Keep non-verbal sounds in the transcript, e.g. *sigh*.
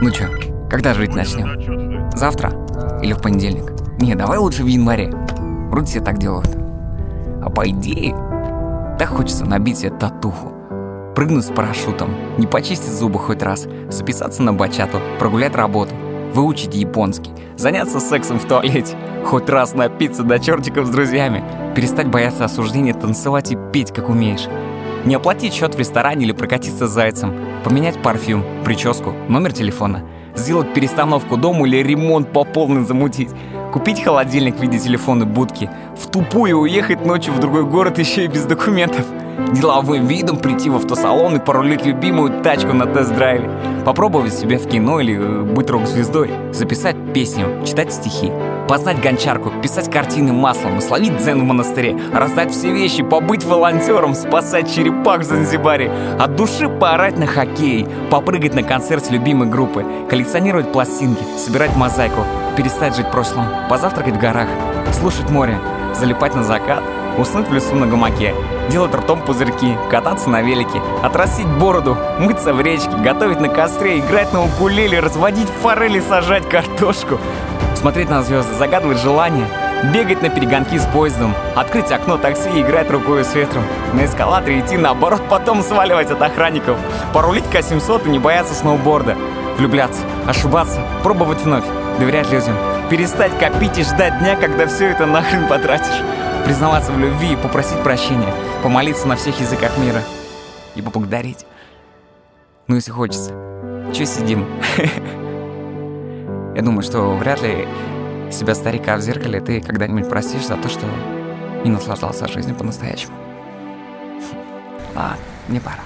Ну чё, когда жить начнем? Завтра? Или в понедельник? Не, давай лучше в январе. Вроде все так делают. А по идее, так хочется набить себе татуху. Прыгнуть с парашютом, не почистить зубы хоть раз, записаться на бачату, прогулять работу, выучить японский, заняться сексом в туалете, хоть раз напиться до чертиков с друзьями, перестать бояться осуждения, танцевать и петь, как умеешь. Не оплатить счет в ресторане или прокатиться зайцем, поменять парфюм, прическу, номер телефона, сделать перестановку дома или ремонт по полной замутить, купить холодильник в виде телефонной будки, в тупую уехать ночью в другой город еще и без документов, деловым видом прийти в автосалон и порулить любимую тачку на тест-драйве, попробовать себя в кино или быть рок-звездой, записать песню, читать стихи, познать гончарку, писать картины маслом, словить дзен в монастыре, раздать все вещи, побыть волонтером, спасать черепах в Занзибаре, от души поорать на хоккей, попрыгать на концерт любимой группы, коллекционировать пластинки, собирать мозаику, перестать жить прошлым, позавтракать в горах, слушать море, залипать на закат, уснуть в лесу на гамаке, делать ртом пузырьки, кататься на велике, отрастить бороду, мыться в речке, готовить на костре, играть на укулеле, разводить форели, сажать картошку, смотреть на звезды, загадывать желания, бегать на перегонки с поездом, открыть окно такси и играть рукой с ветром, на эскалаторе идти наоборот, потом сваливать от охранников, порулить К-700 и не бояться сноуборда, влюбляться, ошибаться, пробовать вновь, доверять людям, перестать копить и ждать дня, когда все это нахрен потратишь, признаваться в любви попросить прощения, помолиться на всех языках мира и поблагодарить. Ну, если хочется. Че сидим? *laughs* Я думаю, что вряд ли себя старика в зеркале ты когда-нибудь простишь за то, что не наслаждался жизнью по-настоящему. *laughs* Ладно, мне пора.